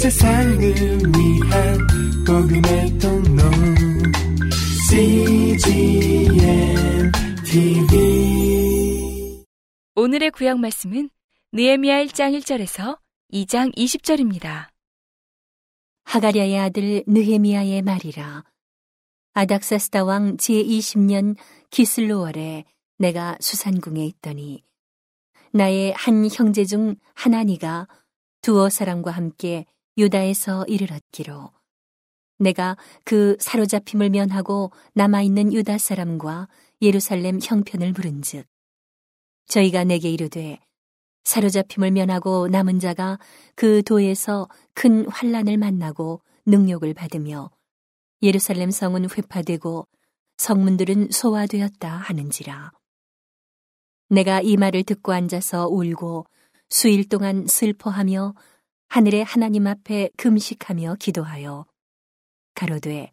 세상을 위한 복음의 통로 CGM TV 오늘의 구약 말씀은 느헤미야 1장 1절에서 2장 20절입니다. 하가랴의 아들 느헤미야의 말이라. 아닥사스다 왕 제20년 기슬로월에 내가 수산궁에 있더니 나의 한 형제 중 하나니가 두어 사람과 함께 유다에서 이르렀기로 내가 그 사로잡힘을 면하고 남아있는 유다 사람과 예루살렘 형편을 물은즉 저희가 내게 이르되 사로잡힘을 면하고 남은 자가 그 도에서 큰 환란을 만나고 능욕을 받으며 예루살렘 성은 회파되고 성문들은 소화되었다 하는지라. 내가 이 말을 듣고 앉아서 울고 수일 동안 슬퍼하며 하늘의 하나님 앞에 금식하며 기도하여 가로되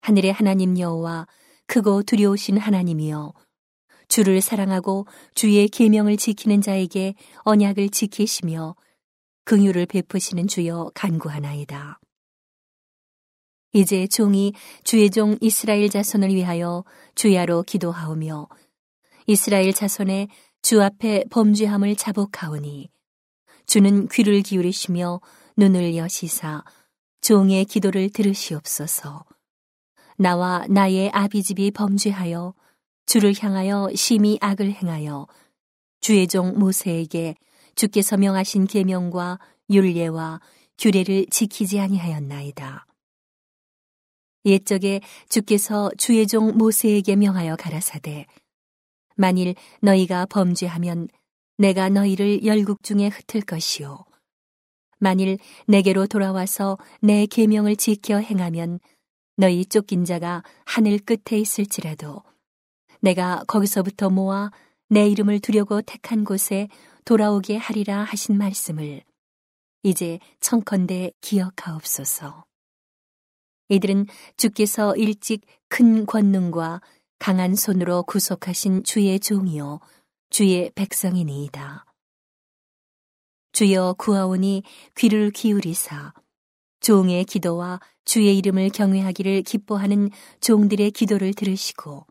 하늘의 하나님 여호와 크고 두려우신 하나님이여 주를 사랑하고 주의 계명을 지키는 자에게 언약을 지키시며 긍휼을 베푸시는 주여 간구하나이다. 이제 종이 주의 종 이스라엘 자손을 위하여 주야로 기도하오며 이스라엘 자손의 주 앞에 범죄함을 자복하오니 주는 귀를 기울이시며 눈을 여시사 종의 기도를 들으시옵소서. 나와 나의 아비집이 범죄하여 주를 향하여 심히 악을 행하여 주의 종 모세에게 주께서 명하신 계명과 율례와 규례를 지키지 아니하였나이다. 옛적에 주께서 주의 종 모세에게 명하여 가라사대 만일 너희가 범죄하면 내가 너희를 열국 중에 흩을 것이요 만일 내게로 돌아와서 내 계명을 지켜 행하면 너희 쫓긴 자가 하늘 끝에 있을지라도 내가 거기서부터 모아 내 이름을 두려고 택한 곳에 돌아오게 하리라 하신 말씀을 이제 청컨대 기억하옵소서. 이들은 주께서 일찍 큰 권능과 강한 손으로 구속하신 주의 종이요 주의 백성이니이다. 주여 구하오니 귀를 기울이사 종의 기도와 주의 이름을 경외하기를 기뻐하는 종들의 기도를 들으시고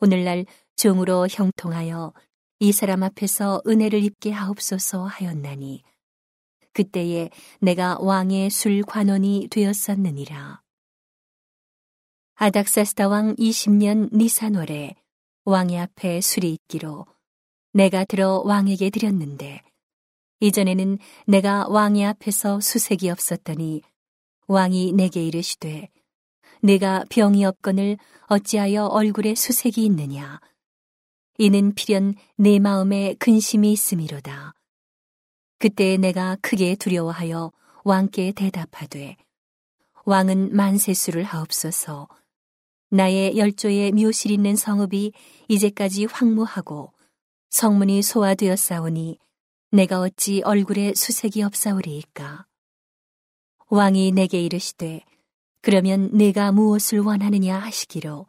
오늘날 종으로 형통하여 이 사람 앞에서 은혜를 입게 하옵소서 하였나니 그때에 내가 왕의 술 관원이 되었었느니라. 아닥사스다 왕 20년 니산월에 왕의 앞에 술이 있기로 내가 들어 왕에게 드렸는데 이전에는 내가 왕의 앞에서 수색이 없었더니 왕이 내게 이르시되 내가 병이 없거늘 어찌하여 얼굴에 수색이 있느냐? 이는 필연 내 마음에 근심이 있음이로다. 그때 내가 크게 두려워하여 왕께 대답하되 왕은 만세수를 하옵소서. 나의 열조의 묘실 있는 성읍이 이제까지 황무하고 성문이 소화되었사오니 내가 어찌 얼굴에 수색이 없사오리이까. 왕이 내게 이르시되 그러면 내가 무엇을 원하느냐 하시기로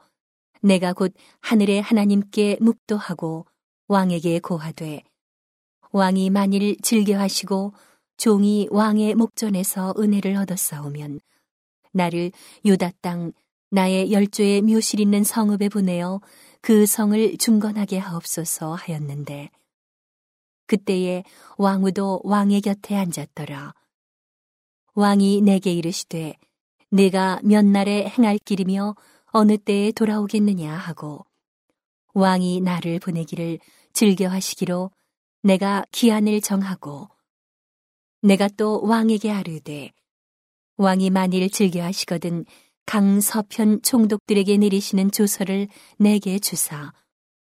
내가 곧 하늘의 하나님께 묵도하고 왕에게 고하되 왕이 만일 즐겨하시고 종이 왕의 목전에서 은혜를 얻었사오면 나를 유다 땅 나의 열조의 묘실 있는 성읍에 보내어 그 성을 중건하게 하옵소서 하였는데 그때에 왕후도 왕의 곁에 앉았더라. 왕이 내게 이르시되 내가 몇 날에 행할 길이며 어느 때에 돌아오겠느냐 하고 왕이 나를 보내기를 즐겨 하시기로 내가 기한을 정하고 내가 또 왕에게 아르되 왕이 만일 즐겨 하시거든 강서편 총독들에게 내리시는 조서를 내게 주사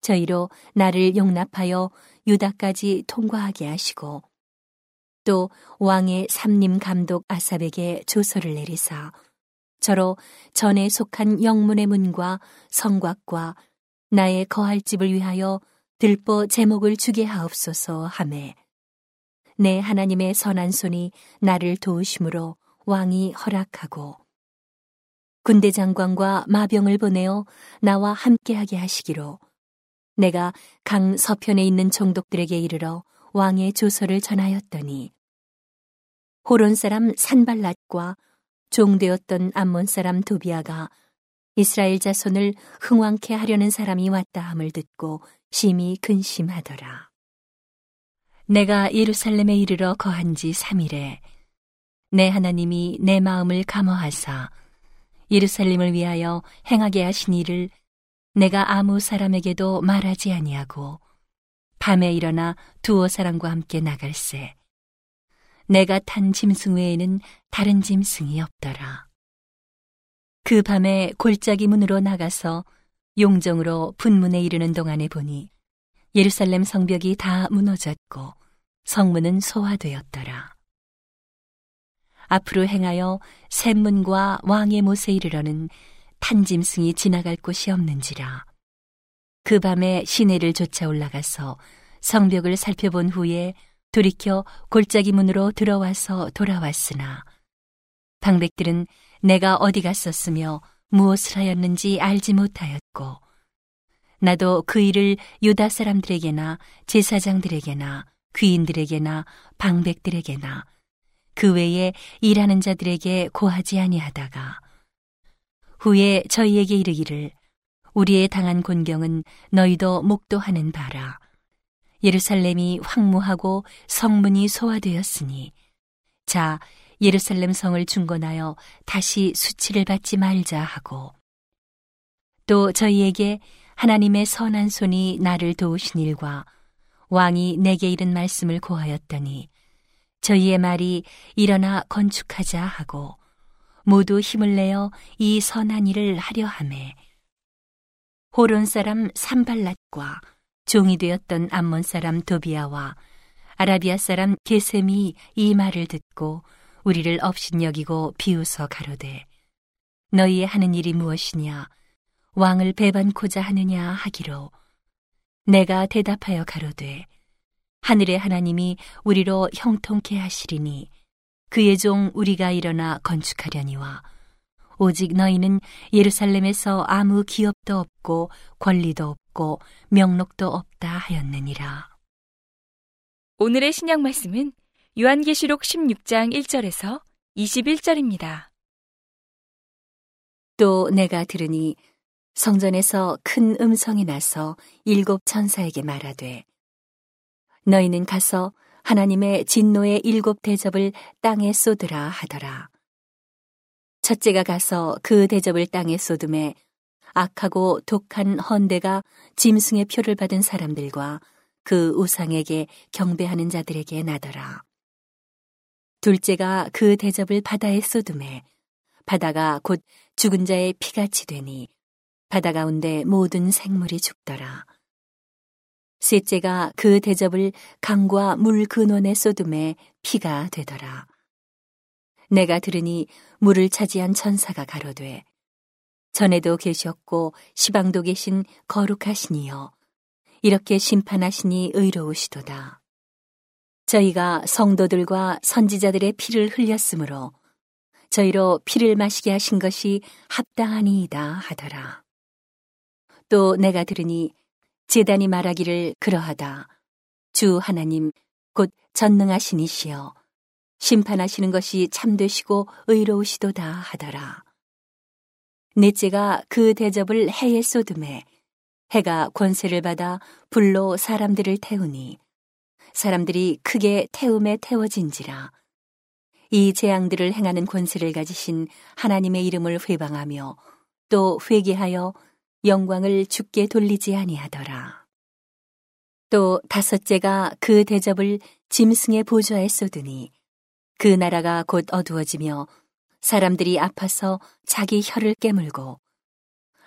저희로 나를 용납하여 유다까지 통과하게 하시고 또 왕의 삼림 감독 아삽에게 조서를 내리사 저로 전에 속한 영문의 문과 성곽과 나의 거할 집을 위하여 들보 제목을 주게 하옵소서 하매 내 하나님의 선한 손이 나를 도우심으로 왕이 허락하고 군대 장관과 마병을 보내어 나와 함께하게 하시기로 내가 강 서편에 있는 총독들에게 이르러 왕의 조서를 전하였더니 호론 사람 산발랏과 종되었던 암몬 사람 도비아가 이스라엘 자손을 흥왕케 하려는 사람이 왔다 함을 듣고 심히 근심하더라. 내가 예루살렘에 이르러 거한 지 3일에 내 하나님이 내 마음을 감화하사 예루살렘을 위하여 행하게 하신 일을 내가 아무 사람에게도 말하지 아니하고 밤에 일어나 두어 사람과 함께 나갈새 내가 탄 짐승 외에는 다른 짐승이 없더라. 그 밤에 골짜기 문으로 나가서 용정으로 분문에 이르는 동안에 보니 예루살렘 성벽이 다 무너졌고 성문은 소화되었더라. 앞으로 행하여 샘문과 왕의 못에 이르러는 탄짐승이 지나갈 곳이 없는지라. 그 밤에 시내를 쫓아 올라가서 성벽을 살펴본 후에 돌이켜 골짜기 문으로 들어와서 돌아왔으나 방백들은 내가 어디 갔었으며 무엇을 하였는지 알지 못하였고 나도 그 일을 유다 사람들에게나 제사장들에게나 귀인들에게나 방백들에게나 그 외에 일하는 자들에게 고하지 아니하다가 후에 저희에게 이르기를 우리의 당한 곤경은 너희도 목도하는 바라. 예루살렘이 황무하고 성문이 소화되었으니 자 예루살렘 성을 중건하여 다시 수치를 받지 말자 하고 또 저희에게 하나님의 선한 손이 나를 도우신 일과 왕이 내게 이른 말씀을 고하였더니 저희의 말이 일어나 건축하자 하고 모두 힘을 내어 이 선한 일을 하려 함에 호론 사람 산발랏과 종이 되었던 암몬 사람 도비아와 아라비아 사람 게셈이 이 말을 듣고 우리를 업신여기고 비웃어 가로되 너희의 하는 일이 무엇이냐? 왕을 배반코자 하느냐? 하기로 내가 대답하여 가로되 하늘의 하나님이 우리로 형통케 하시리니 그의 종 우리가 일어나 건축하려니와 오직 너희는 예루살렘에서 아무 기업도 없고 권리도 없고 명록도 없다 하였느니라. 오늘의 신약 말씀은 요한계시록 16장 1절에서 21절입니다. 또 내가 들으니 성전에서 큰 음성이 나서 일곱 천사에게 말하되 너희는 가서 하나님의 진노의 일곱 대접을 땅에 쏟으라 하더라. 첫째가 가서 그 대접을 땅에 쏟음에 악하고 독한 헌대가 짐승의 표를 받은 사람들과 그 우상에게 경배하는 자들에게 나더라. 둘째가 그 대접을 바다에 쏟음에 바다가 곧 죽은 자의 피같이 되니 바다 가운데 모든 생물이 죽더라. 셋째가 그 대접을 강과 물 근원에 쏟음에 피가 되더라. 내가 들으니 물을 차지한 천사가 가로되 전에도 계셨고 시방도 계신 거룩하시니여 이렇게 심판하시니 의로우시도다. 저희가 성도들과 선지자들의 피를 흘렸으므로 저희로 피를 마시게 하신 것이 합당하니이다 하더라. 또 내가 들으니 제단이 말하기를 그러하다. 주 하나님 곧 전능하신 이시여 심판하시는 것이 참되시고 의로우시도다 하더라. 넷째가 그 대접을 해에 쏟음에 해가 권세를 받아 불로 사람들을 태우니 사람들이 크게 태움에 태워진지라 이 재앙들을 행하는 권세를 가지신 하나님의 이름을 회방하며 또 회개하여 영광을 죽게 돌리지 아니하더라. 또 다섯째가 그 대접을 짐승의 보좌에 쏟으니 그 나라가 곧 어두워지며 사람들이 아파서 자기 혀를 깨물고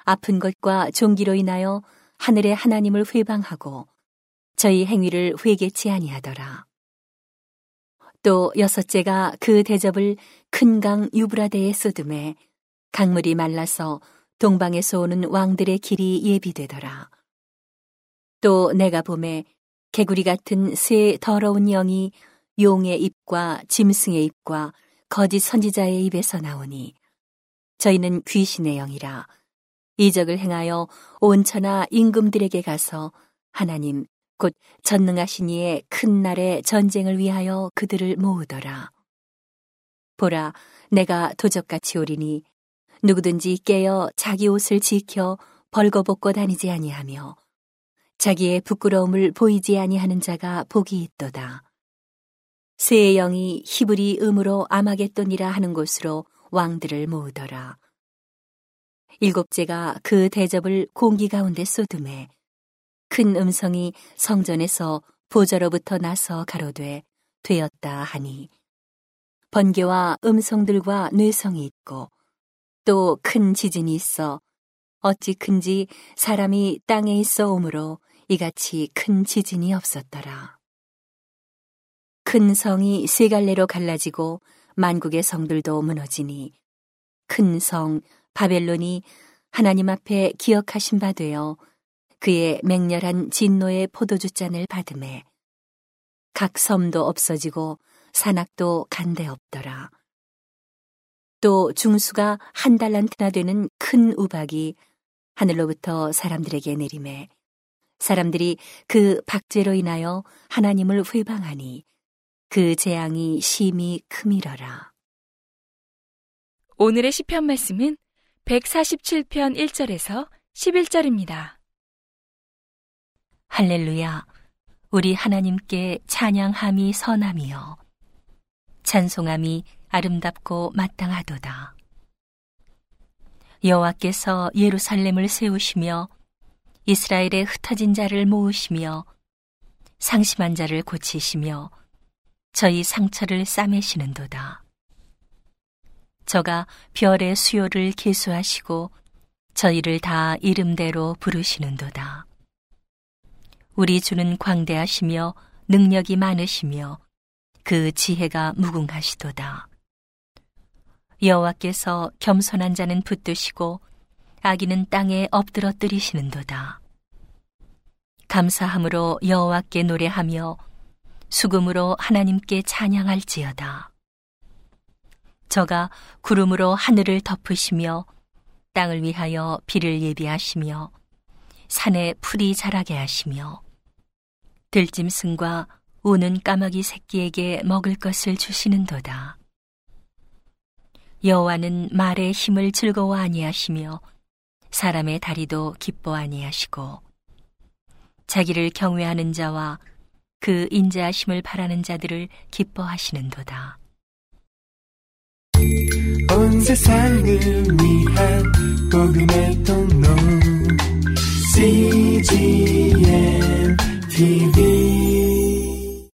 아픈 것과 종기로 인하여 하늘의 하나님을 회방하고 저희 행위를 회개치 아니하더라. 또 여섯째가 그 대접을 큰 강 유브라데에 쏟음에 강물이 말라서 동방에서 오는 왕들의 길이 예비되더라. 또 내가 봄에 개구리 같은 새 더러운 영이 용의 입과 짐승의 입과 거짓 선지자의 입에서 나오니 저희는 귀신의 영이라 이적을 행하여 온천하 임금들에게 가서 하나님 곧 전능하신 이의 큰 날의 전쟁을 위하여 그들을 모으더라. 보라, 내가 도적같이 오리니 누구든지 깨어 자기 옷을 지켜 벌거벗고 다니지 아니하며 자기의 부끄러움을 보이지 아니하는 자가 복이 있도다. 새 영이 히브리 음으로 아마겟돈이라 하는 곳으로 왕들을 모으더라. 일곱째가 그 대접을 공기 가운데 쏟음에 큰 음성이 성전에서 보좌로부터 나서 가로되 되었다 하니 번개와 음성들과 뇌성이 있고 또 큰 지진이 있어 어찌 큰지 사람이 땅에 있어 오므로 이같이 큰 지진이 없었더라. 큰 성이 세 갈래로 갈라지고 만국의 성들도 무너지니 큰 성 바벨론이 하나님 앞에 기억하신 바 되어 그의 맹렬한 진노의 포도주 잔을 받음에 각 섬도 없어지고 산악도 간데 없더라. 또 중수가 한 달란트나 되는 큰 우박이 하늘로부터 사람들에게 내림에 사람들이 그 박죄로 인하여 하나님을 회방하니 그 재앙이 심히 크미러라. 오늘의 시편 말씀은 147편 1절에서 11절입니다. 할렐루야. 우리 하나님께 찬양함이 선함이요. 찬송함이 아름답고 마땅하도다. 여호와께서 예루살렘을 세우시며 이스라엘의 흩어진 자를 모으시며 상심한 자를 고치시며 저희 상처를 싸매시는도다. 저가 별의 수요를 계수하시고 저희를 다 이름대로 부르시는도다. 우리 주는 광대하시며 능력이 많으시며 그 지혜가 무궁하시도다. 여호와께서 겸손한 자는 붙드시고 아기는 땅에 엎드러뜨리시는도다. 감사함으로 여호와께 노래하며 수금으로 하나님께 찬양할지어다. 저가 구름으로 하늘을 덮으시며 땅을 위하여 비를 예비하시며 산에 풀이 자라게 하시며 들짐승과 우는 까마귀 새끼에게 먹을 것을 주시는도다. 여호와는 말의 힘을 즐거워 아니하시며 사람의 다리도 기뻐 아니하시고 자기를 경외하는 자와 그 인자하심을 바라는 자들을 기뻐하시는도다. 온 세상을 위한 복음의 통로 CGM TV